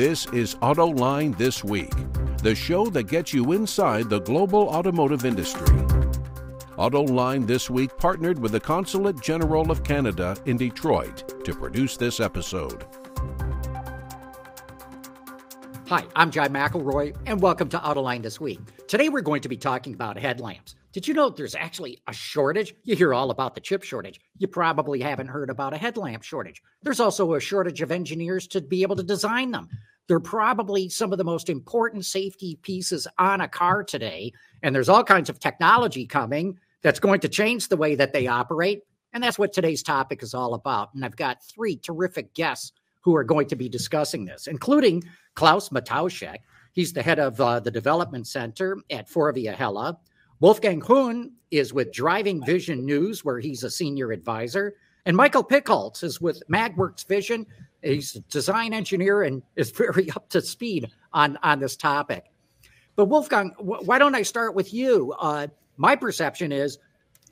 This is Autoline This Week, the show that gets you inside the global automotive industry. Autoline This Week partnered with the Consulate General of Canada in Detroit to produce this episode. Hi, I'm John McElroy, and welcome to Autoline This Week. Today we're going to be talking about headlamps. Did you know there's actually a shortage? You hear all about the chip shortage. You probably haven't heard about a headlamp shortage. There's also a shortage of engineers to be able to design them. They're probably some of the most important safety pieces on a car today. And there's all kinds of technology coming that's going to change the way that they operate. And that's what today's topic is all about. And I've got three terrific guests who are going to be discussing this, including Klaus Matauschek. He's the head of uh, the development center at Forvia Hella. Wolfgang Huhn is with Driving Vision News, where he's a senior advisor. And Michael Pickholtz is with MagWorks Vision. He's a design engineer and is very up to speed on, on this topic. But Wolfgang, why don't I start with you? Uh, my perception is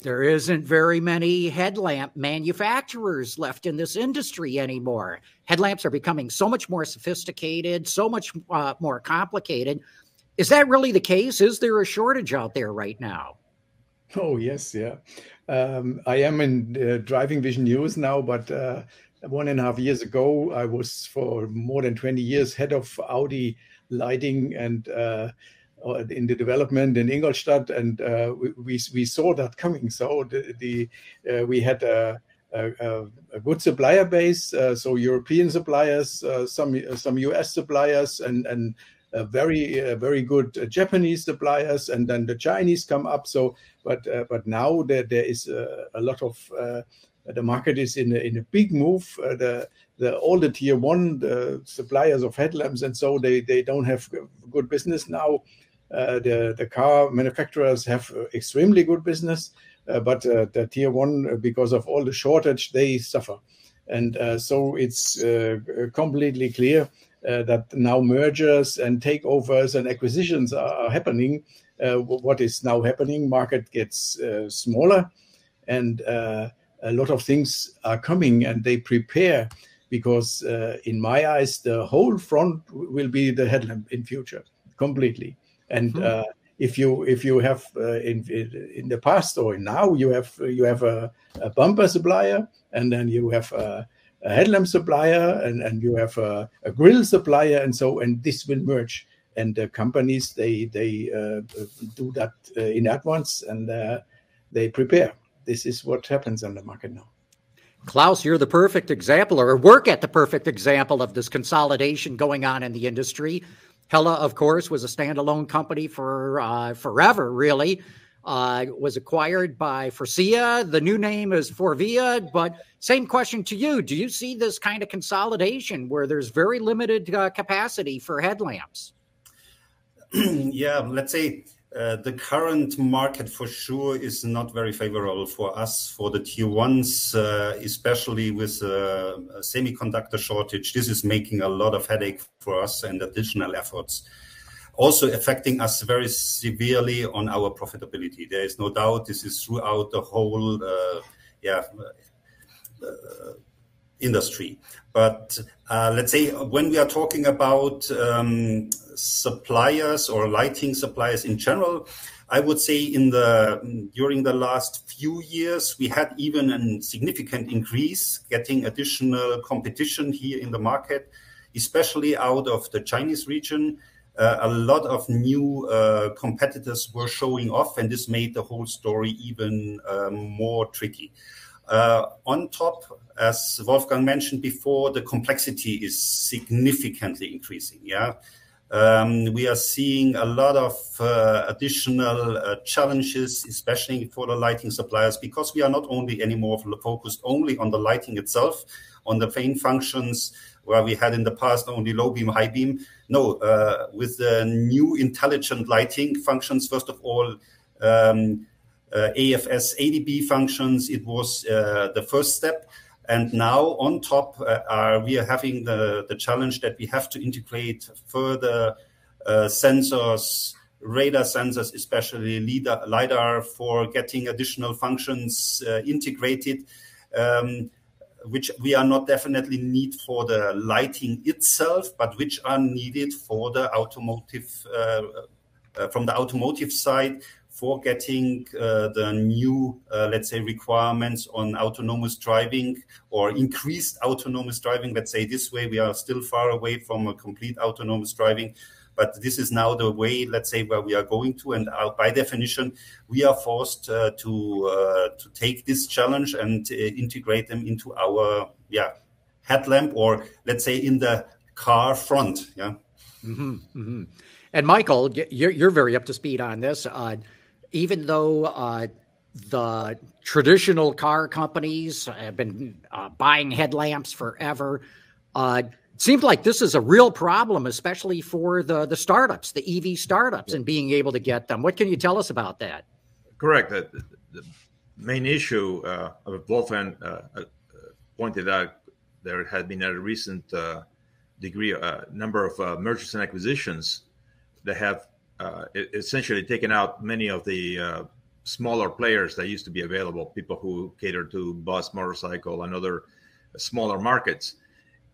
there isn't very many headlamp manufacturers left in this industry anymore. Headlamps are becoming so much more sophisticated, so much uh, more complicated. Is that really the case? Is there a shortage out there right now? Oh, yes, yeah. Um, I am in uh, Driving Vision News now, but uh, one and a half years ago, I was for more than 20 years head of Audi lighting and uh, uh, in the development in Ingolstadt, and uh, we, we saw that coming. So the, the uh, we had a, a, a, good supplier base, so European suppliers, some some US suppliers, and and very very good Japanese suppliers, and then the Chinese come up. So, but but now there there is a lot of Uh, the market is in a, in a big move. Uh, the, the all the tier one the suppliers of headlamps and so they they don't have good business now. Uh, the the car manufacturers have uh, extremely good business, uh, but uh, the tier one, uh, because of all the shortage, they suffer. And so it's completely clear that now mergers and takeovers and acquisitions are, happening. what is now happening? Market gets smaller, and a lot of things are coming, and they prepare because uh, in my eyes the whole front will be the headlamp in future completely. And mm-hmm. uh, if you if you have uh, in in the past or now you have you have a, a bumper supplier and then you have a, a headlamp supplier and, and you have a, a, grill supplier and so and this will merge. And the companies they they uh, do that uh, in advance and uh, they prepare this is what happens on the market now Klaus, you're the perfect example, or work at the perfect example of this consolidation going on in the industry. Hella, of course, was a standalone company for uh, forever, really. Uh, was acquired by Faurecia. The new name is Forvia. But same question to you: Do you see this kind of consolidation where there's very limited uh, capacity for headlamps? yeah, let's say uh, the current market for sure is not very favorable for us, for the tier ones, uh, especially with uh, a semiconductor shortage. This is making a lot of headache for us and additional efforts. Also affecting us very severely on our profitability. There is no doubt this is throughout the whole, yeah, industry. But uh, let's say when we are talking about um, suppliers or lighting suppliers in general, I would say in the during the last few years we had even a significant increase, getting additional competition here in the market, especially out of the Chinese region. Uh, a lot of new uh, competitors were showing off, and this made the whole story even um, more tricky. Uh, on top, as Wolfgang mentioned before, the complexity is significantly increasing. Yeah. Um, we are seeing a lot of uh, additional uh, challenges, especially for the lighting suppliers, because we are not only anymore focused only on the lighting itself, on the main functions where we had in the past only low beam, high beam. No, with the new intelligent lighting functions, first of all, um, AFS ADB functions, it was uh, the first step. And now on top, uh, we are having the, the challenge that we have to integrate further sensors, radar sensors, especially LIDAR, LiDAR for getting additional functions integrated. Um, which we are not definitely need for the lighting itself, but which are needed for the automotive uh, uh, from the automotive side for getting uh, the new, uh, let's say, requirements on autonomous driving or increased autonomous driving. Let's say this way, we are still far away from a complete autonomous driving. But this is now the way, let's say, where we are going to, and uh, by definition, we are forced uh, to uh, to take this challenge and uh, integrate them into our yeah headlamp, or let's say in the car front. Yeah. Mm-hmm, mm-hmm. And Michael, you're, you're very up to speed on this. Uh, even though uh, the traditional car companies have been uh, buying headlamps forever, uh, it seems like this is a real problem, especially for the, the startups, the EV startups, and being able to get them. What can you tell us about that? Correct. The, the main issue, uh, Wolfgang uh, uh, pointed out, there had been a recent uh, degree, number of mergers and acquisitions that have uh, essentially taken out many of the uh, smaller players that used to be available, people who cater to bus, motorcycle, and other smaller markets.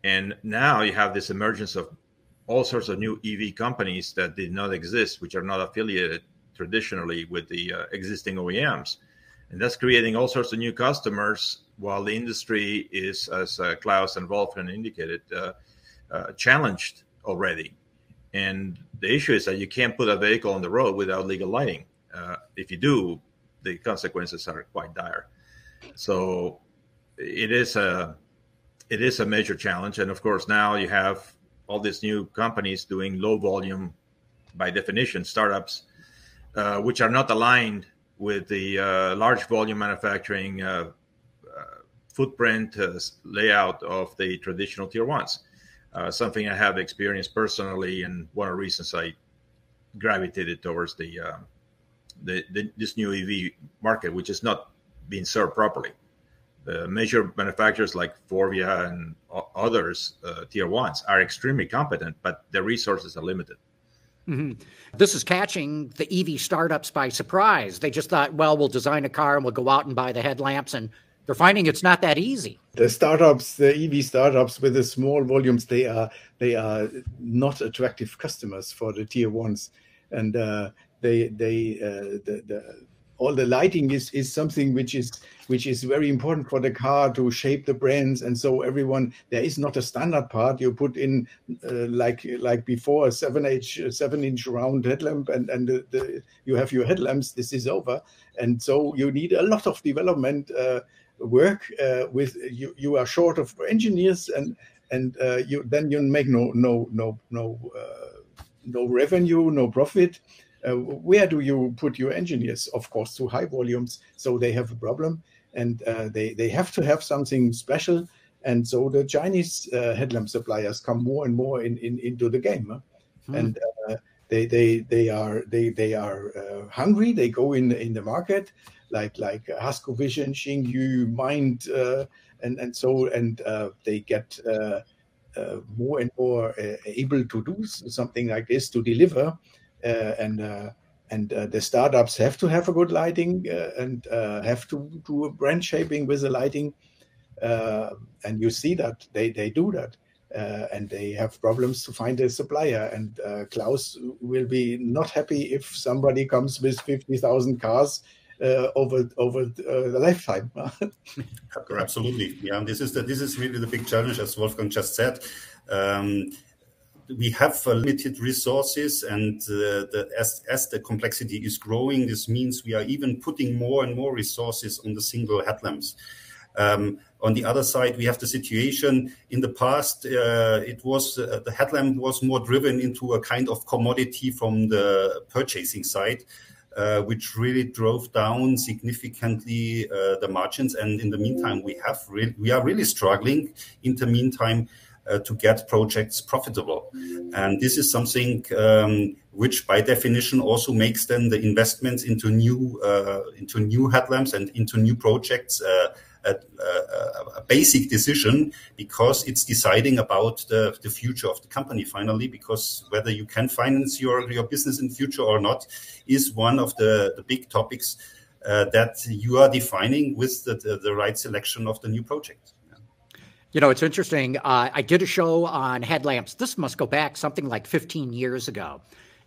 And now you have this emergence of all sorts of new EV companies that did not exist, which are not affiliated traditionally with the uh, existing OEMs. And that's creating all sorts of new customers while the industry is, as uh, Klaus and Wolfgang indicated, uh, uh, challenged already. And the issue is that you can't put a vehicle on the road without legal lighting. Uh, if you do, the consequences are quite dire. So it is a it is a major challenge, and of course now you have all these new companies doing low volume, by definition, startups, uh, which are not aligned with the uh, large volume manufacturing uh, uh footprint uh, layout of the traditional tier ones uh, something I have experienced personally, and one of the reasons I gravitated towards the, uh, the, the, this new EV market, which is not being served properly. The major manufacturers like Forvia and others, uh, tier ones, are extremely competent, but their resources are limited. Mm-hmm. This is catching the EV startups by surprise. They just thought, well, we'll design a car and we'll go out and buy the headlamps and they're finding it's not that easy. The startups, the EV startups with the small volumes, they are they are not attractive customers for the tier ones, and uh, they they uh, the, the all the lighting is is something which is which is very important for the car to shape the brands. And so everyone there is not a standard part. You put in uh, like like before a seven inch seven inch round headlamp and and the, the, you have your headlamps this is over. And so you need a lot of development uh, work uh, with you you are short of engineers and and uh, you then you make no no no no uh, no revenue no profit uh, where do you put your engineers of course to high volumes so they have a problem and uh, they they have to have something special and so the chinese uh, headlamp suppliers come more and more in, in into the game huh? hmm. and they they they are they they are hungry they go in in the market like like Hasco Vision, Xingyu, Mind, uh, and and so and uh, they get uh, uh more and more uh, able to do something like this to deliver, uh, and and the startups have to have a good lighting and have to do a brand shaping with the lighting, and you see that they they do that. Uh, and they have problems to find a supplier. And uh, Klaus will be not happy if somebody comes with 50,000 cars uh, over over uh, the lifetime. Absolutely, yeah. This is the, this is really the big challenge, as Wolfgang just said. Um, we have uh, limited resources, and uh, the, as as the complexity is growing, this means we are even putting more and more resources on the single headlamps. Um, on the other side, we have the situation in the past. Uh, it was uh, the headlamp was more driven into a kind of commodity from the purchasing side. Uh, which really drove down significantly uh, the margins. And in the meantime, we have re- we are really struggling. In the meantime, uh, to get projects profitable, and this is something um, which, by definition, also makes then the investments into new uh, into new headlamps and into new projects a, a, a, basic decision because it's deciding about the, the future of the company finally because whether you can finance your, your business in future or not is one of the, the big topics uh, that you are defining with the, the, the, right selection of the new project You know, it's interesting. Uh, I did a show on headlamps. This must go back something like 15 years ago.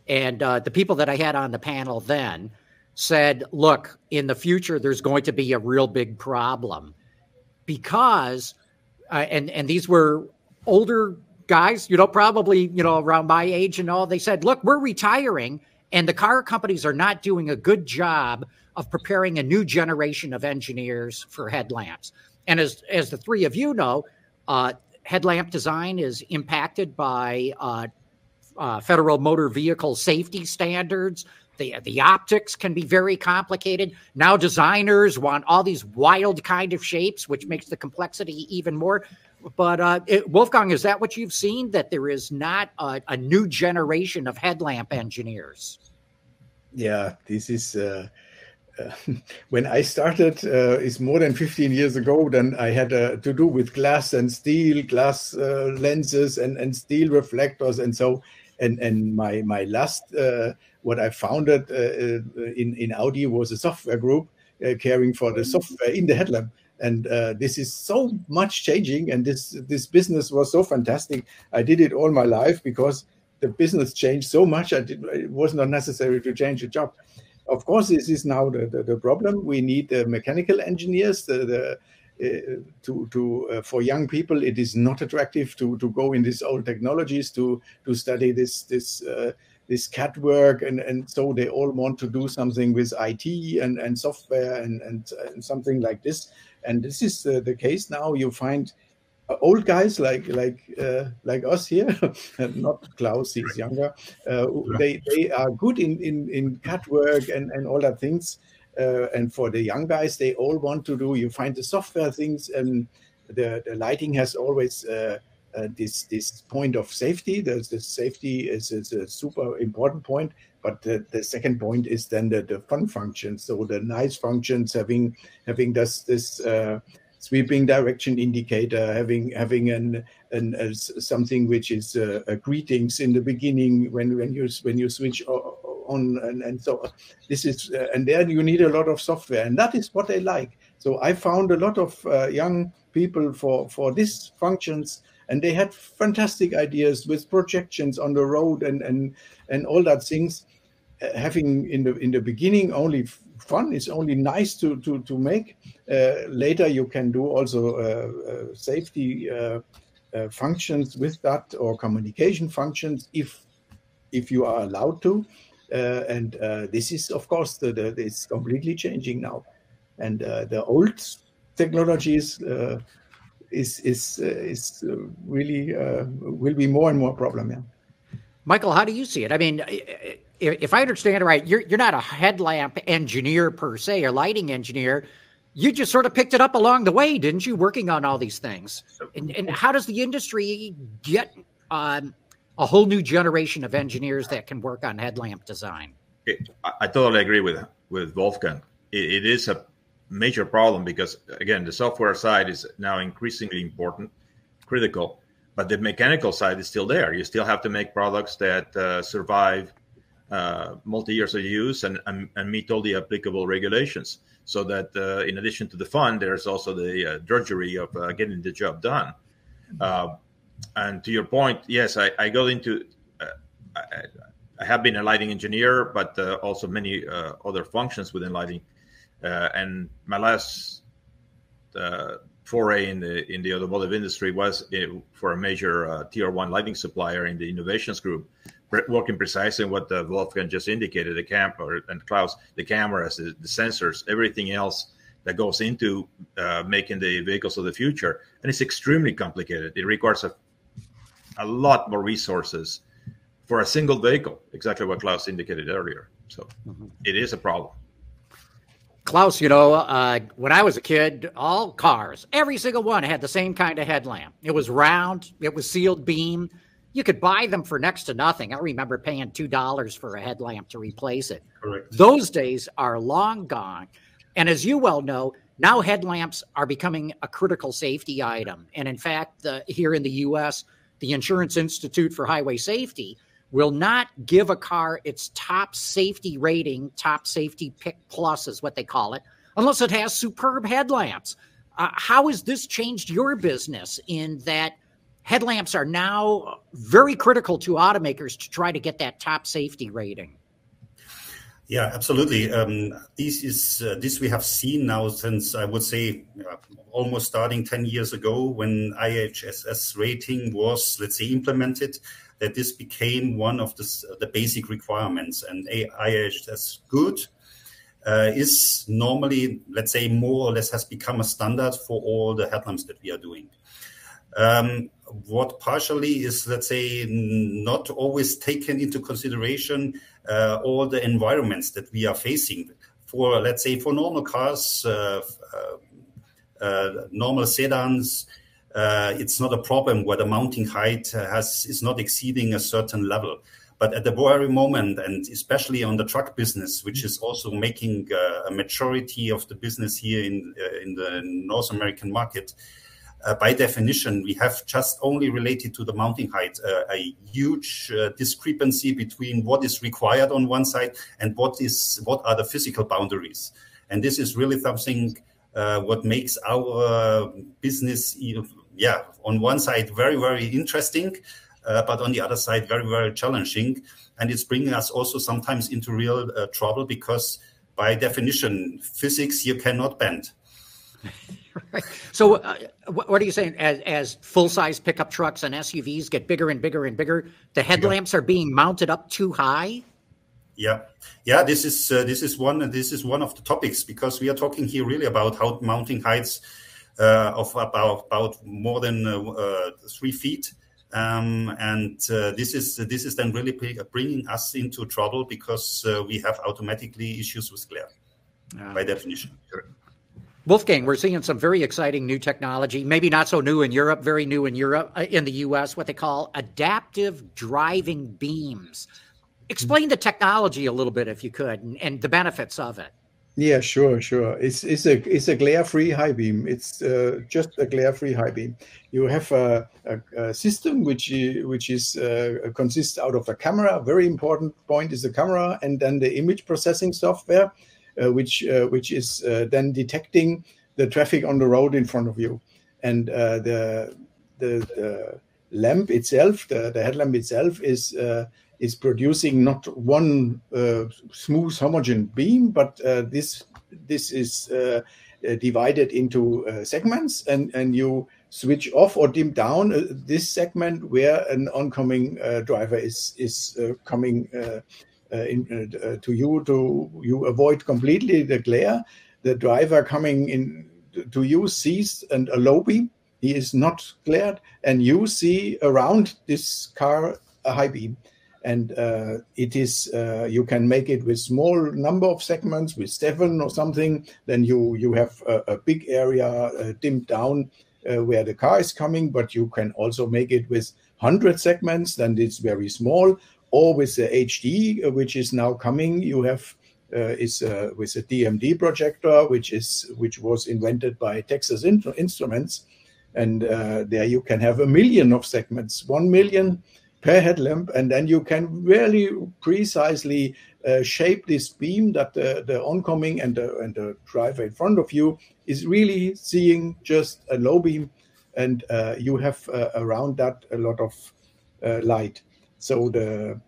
And uh, the people that I had on the panel then said, look, in the future, there's going to be a real big problem because, uh, and, and these were older guys, you know, probably, you know, around my age and all. They said, look, we're retiring and the car companies are not doing a good job of preparing a new generation of engineers for headlamps. And as, as the three of you know, uh, headlamp design is impacted by uh, uh, federal motor vehicle safety standards. The, the optics can be very complicated. Now designers want all these wild kind of shapes, which makes the complexity even more. But uh, it, Wolfgang, is that what you've seen? That there is not a, a new generation of headlamp engineers? Yeah, this is. Uh, uh, when I started, uh, is more than 15 years ago. Then I had uh, to do with glass and steel, glass lenses, and, and steel reflectors, and so. And and my my last uh, what I founded uh, in in Audi was a software group caring for the software in the headlamp. And this is so much changing, and this this business was so fantastic. I did it all my life because the business changed so much. I did, it was not necessary to change a job of course, this is now the, the, the problem. We need uh, mechanical engineers. The, the uh, to to uh, for young people, it is not attractive to to go in these old technologies to to study this this uh, this CAD work, and and so they all want to do something with IT and and software and and, and something like this. And this is uh, the case now. You find old guys like like uh, like us here, not Klaus, he's younger. Uh, they they are good in in in CAD work and and all that things. Uh, and for the young guys, they all want to do. You find the software things, and the the lighting has always. Uh, this this point of safety, the, the safety is, is a super important point. But the, the second point is then the, the fun functions. So the nice functions, having having this this uh, sweeping direction indicator, having having an, an uh, something which is uh, greetings in the beginning when when you when you switch on and, and so this is uh, and then you need a lot of software and that is what I like. So I found a lot of uh, young people for for these functions and they had fantastic ideas with projections on the road and and and all that things uh, having in the in the beginning only fun. It's only nice to to to make. Uh, later, you can do also uh, uh, safety functions with that or communication functions if if you are allowed to. and this is, of course, the, the, it's completely changing now. And the old technologies is is uh, is uh, really uh, will be more and more problem. Yeah. Michael, how do you see it? I mean, if I understand it right, you're you're not a headlamp engineer per se, or lighting engineer. You just sort of picked it up along the way, didn't you? Working on all these things, and, and how does the industry get um, a whole new generation of engineers that can work on headlamp design? It, I totally agree with with Wolfgang. it, it is a major problem because again, the software side is now increasingly important, critical, but the mechanical side is still there. You still have to make products that uh, survive uh, multi years of use and, and, and, meet all the applicable regulations. So that uh, in addition to the fun, there's also the uh, drudgery of uh, getting the job done. Uh, and to your point, yes, I, I go into. Uh, I, I, have been a lighting engineer, but also many other functions within lighting. Uh, and my last uh, foray in the in the automotive industry was uh, for a major tier one lighting supplier in the innovations group working precisely what the Wolfgang just indicated, the camera and Klaus, the cameras, the, the, sensors, everything else that goes into uh, making the vehicles of the future. And it's extremely complicated. It requires a, a lot more resources for a single vehicle, exactly what Klaus indicated earlier. So mm-hmm. it is a problem. Klaus, you know, uh, when I was a kid, all cars, every single one had the same kind of headlamp. It was round, it was sealed beam you could buy them for next to nothing. I remember paying two dollars for a headlamp to replace it. Correct. Those days are long gone. And as you well know, now headlamps are becoming a critical safety item. And in fact, the, here in the U.S., the Insurance Institute for Highway Safety will not give a car its top safety rating, top safety pick plus is what they call it, unless it has superb headlamps. Uh, how has this changed your business in that headlamps are now very critical to automakers to try to get that top safety rating? Yeah, absolutely. Um, this is uh, this we have seen now since I would say uh, almost starting ten years ago when IIHS rating was let's say implemented. That this became one of the, the basic requirements, and IIHS good uh, is normally let's say more or less has become a standard for all the headlamps that we are doing. Um, what partially is, let's say, not always taken into consideration uh, all the environments that we are facing. For, let's say, for normal cars, uh, uh, uh normal sedans, it's not a problem where the mounting height has is not exceeding a certain level. But at the very moment, and especially on the truck business, which is also making uh, a majority of the business here in in the North American market, uh, by definition, we have just only related to the mounting height uh, a huge uh, discrepancy between what is required on one side and what is what are the physical boundaries. And this is really something uh, what makes our business, yeah, on one side very very interesting, uh, but on the other side very very challenging. And it's bringing us also sometimes into real uh, trouble because by definition, physics you cannot bend. right. So, uh, what are you saying? As, as full size pickup trucks and SUVs get bigger and bigger and bigger, the headlamps yeah. are being mounted up too high. Yeah, yeah. This is uh, this is one this is one of the topics because we are talking here really about how mounting heights uh, of about about more than uh, uh, three feet. Um, and uh, this is this is then really bringing us into trouble because we have automatically issues with glare by definition. Wolfgang, we're seeing some very exciting new technology, maybe not so new in Europe, very new in Europe, uh, in the US, what they call adaptive driving beams. Explain the technology a little bit, if you could, and, and the benefits of it. Yeah, sure, sure. It's it's a it's a glare-free high beam. It's uh, just a glare-free high beam. You have a, a, a system which which is uh, consists out of a camera. Very important point is the camera, and then the image processing software uh, which uh, which is uh, then detecting the traffic on the road in front of you, and the, the, the lamp itself, the, the headlamp itself, is is producing not one smooth homogen beam, but this this is divided into segments, and and you switch off or dim down uh, this segment where an oncoming uh, driver is is uh, coming uh, in, uh, to you to you avoid completely the glare. The driver coming in to you sees and a low beam. He is not glared, and you see around this car a high beam and uh, it is uh, you can make it with small number of segments with seven or something. Then you you have a, a big area uh, dimmed down uh, where the car is coming. But you can also make it with 100 segments then it's very small. Or with the HD, uh, which is now coming, you have uh, is with a DMD projector, which is which was invented by Texas Instruments, and there you can have a million of segments, one million per headlamp, and then you can really precisely uh, shape this beam that the, the oncoming and the, and the driver in front of you is really seeing just a low beam, and uh, you have around that a lot of light. So the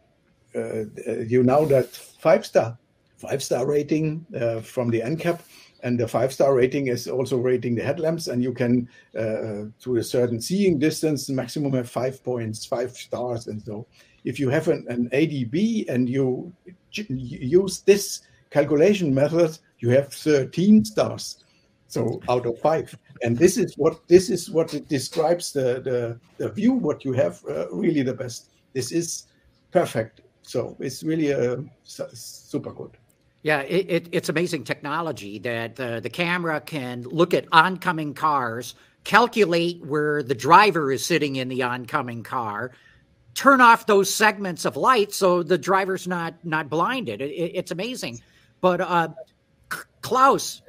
uh, you know that five star five star rating uh, from the NCAP, and the five star rating is also rating the headlamps, and you can uh, to a certain seeing distance maximum have five points, five stars, and so if you have an, an ADB and you use this calculation method, you have 13 stars so out of five and this is what this is what it describes the the, the view what you have uh, really the best this is perfect. So it's really a super good. Yeah, it, it, it's amazing technology that uh, the camera can look at oncoming cars, calculate where the driver is sitting in the oncoming car, turn off those segments of light so the driver's not not blinded. It, it's amazing. But uh, Klaus,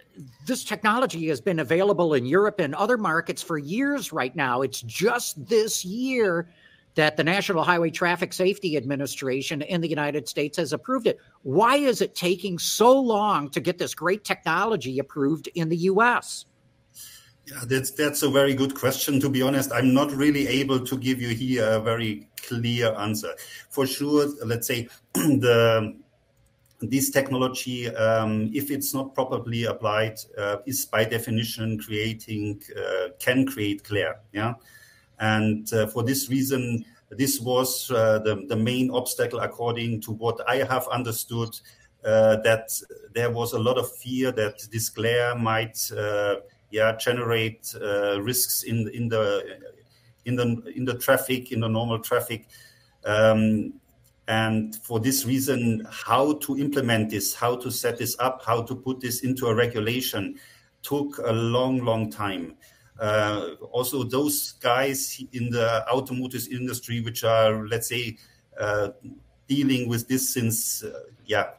this technology has been available in Europe and other markets for years right now. It's just this year that the National Highway Traffic Safety Administration in the United States has approved it. Why is it taking so long to get this great technology approved in the U.S.? Yeah, that's that's a very good question. To be honest, I'm not really able to give you here a very clear answer. For sure, let's say the this technology, um, if it's not properly applied, uh, is by definition creating uh, can create glare. Yeah, and uh, for this reason, this was uh, the the main obstacle, according to what I have understood. Uh, that there was a lot of fear that this glare might yeah generate risks in in the in the in the traffic in the normal traffic um, and for this reason how to implement this how to set this up how to put this into a regulation took a long long time uh, also those guys in the automotive industry which are let's say uh, dealing with this since uh, yeah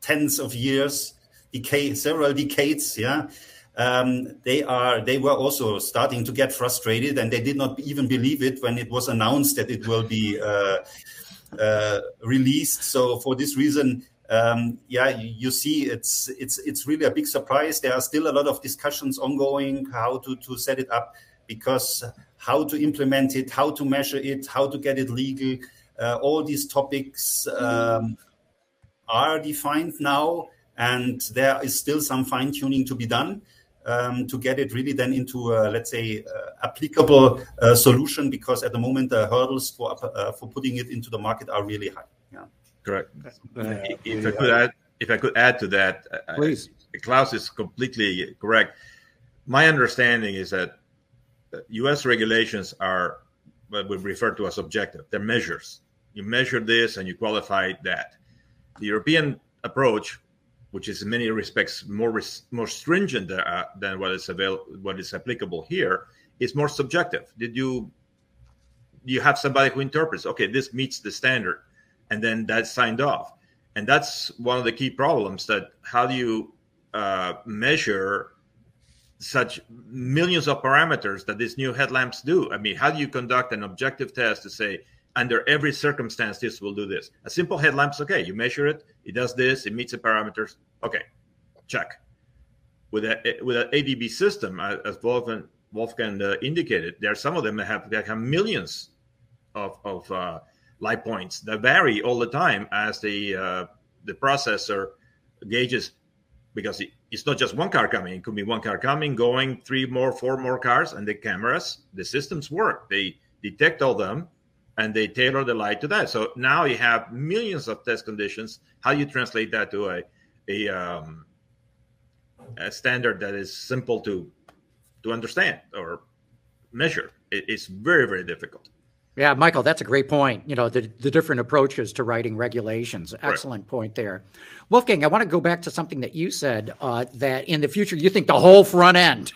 tens of years decade several decades yeah um, they are they were also starting to get frustrated, and they did not even believe it when it was announced that it will be uh, uh, released. So for this reason, um, yeah, you, see, it's it's it's really a big surprise. There are still a lot of discussions ongoing how to to set it up because how to implement it, how to measure it, how to get it legal. Uh, all these topics um, are defined now, and there is still some fine tuning to be done um, to get it really then into a, let's say uh, applicable uh, solution because at the moment the hurdles for uh, for putting it into the market are really high. Yeah, correct. if I could add, if I could add to that, please. I, Klaus is completely correct. My understanding is that U.S. regulations are what we refer to as objective. They're measures. You measure this and you qualify that. The European approach which is in many respects more more stringent uh, than what is avail- what is applicable here, is more subjective. Did you you have somebody who interprets? Okay, this meets the standard, and then that's signed off. And that's one of the key problems. That how do you uh, measure such millions of parameters that these new headlamps do? I mean, how do you conduct an objective test to say under every circumstance this will do this? A simple headlamp's okay. You measure it, it does this. It meets the parameters. Okay, check. With a with an ADB system, as Wolfgang, Wolfgang uh, indicated, there are some of them that have that have millions of of uh, light points that vary all the time as the uh, the processor gauges because it, it's not just one car coming it could be one car coming going three more four more cars and the cameras the systems work they detect all them and they tailor the light to that. So now you have millions of test conditions. How do you translate that to a a, um, a standard that is simple to to understand or measure? It, it's very very difficult. Yeah, Michael, that's a great point. You know, the, the different approaches to writing regulations. Excellent right. point there. Wolfgang, I want to go back to something that you said uh, that in the future you think the whole front end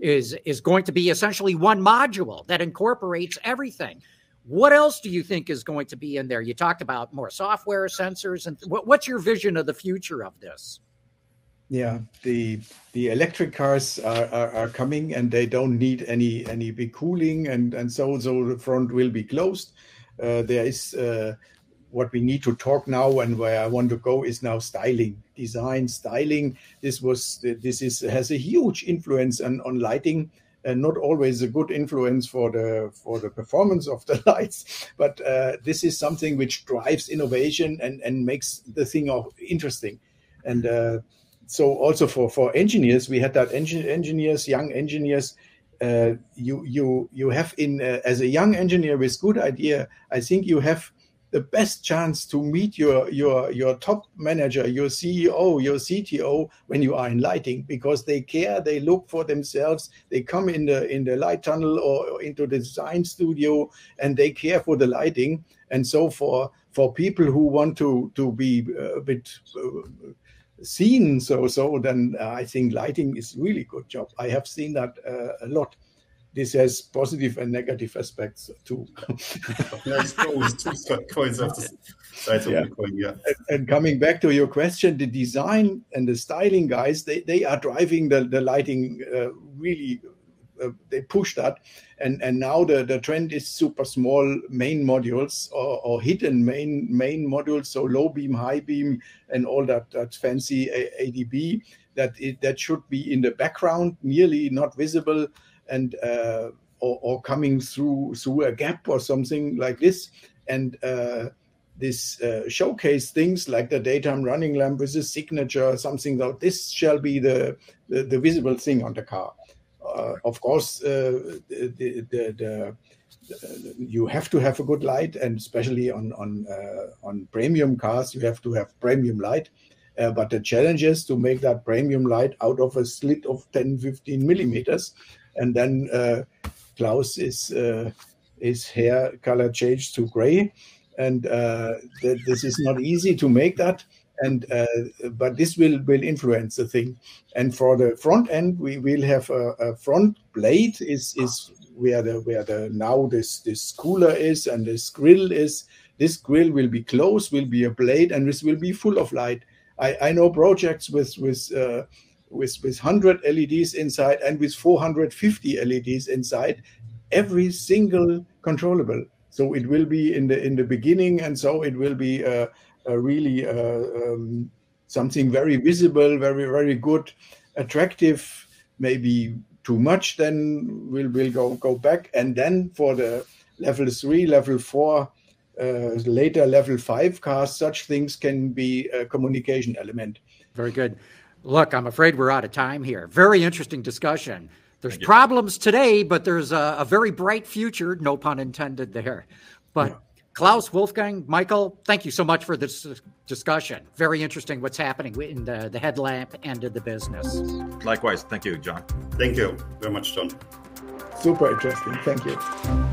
is is going to be essentially one module that incorporates everything. What else do you think is going to be in there? You talked about more software sensors, and what, what's your vision of the future of this? Yeah, the the electric cars are, are, are, coming, and they don't need any any big cooling, and and so so the front will be closed. Uh, there is uh, what we need to talk now, and where I want to go is now styling, design, styling. This was this is has a huge influence on on lighting and not always a good influence for the for the performance of the lights but uh, this is something which drives innovation and and makes the thing interesting and uh, so also for for engineers we had that engin- engineers young engineers uh, you you you have in uh, as a young engineer with good idea i think you have the best chance to meet your your your top manager your ceo your cto when you are in lighting because they care they look for themselves they come in the in the light tunnel or into the design studio and they care for the lighting. And so for for people who want to to be a bit uh, seen so so then uh, i think lighting is really good job. I have seen that uh, a lot. This has positive and negative aspects too. Two coins of the sides of the coin, yeah. And, and, coming back to your question, the design and the styling guys, they, they are driving the, the lighting uh, really, uh, they push that. And, and now the, the trend is super small main modules or, or hidden main main modules, so low beam, high beam, and all that, that fancy ADB that it, that should be in the background, nearly not visible, and uh, or, or, coming through through a gap or something like this. And uh, this uh, showcase things like the daytime running lamp with a signature, something like this shall be the, the, the visible thing on the car. Uh, of course, uh, the, the, the, you have to have a good light, and especially on on uh, on premium cars, you have to have premium light. Uh, but the challenge is to make that premium light out of a slit of 10, 15 millimeters, and then uh, Klaus is his hair color changed to gray. And uh, th- this is not easy to make that and uh, but this will will influence the thing. And for the front end we will have a, a, front blade is is where the where the now this this cooler is and this grill is. This grill will be closed will be a blade and this will be full of light. I i know projects with with uh, with with 100 leds inside and with 450 leds inside every single controllable. So it will be in the in the beginning, and so it will be a really uh, um, something very visible, very very good, attractive. Maybe too much, then we'll will go go back, and then for the level three, level four. Uh, later level five cars, such things can be a communication element. Very good. Look, I'm afraid we're out of time here. Very interesting discussion. There's problems today, but there's a, a, very bright future, no pun intended there. But yeah. Klaus, Wolfgang, Michael, thank you so much for this discussion. Very interesting what's happening in the, the headlamp end of the business. Likewise. Thank you, John. Thank you very much, John. Super interesting. Thank you.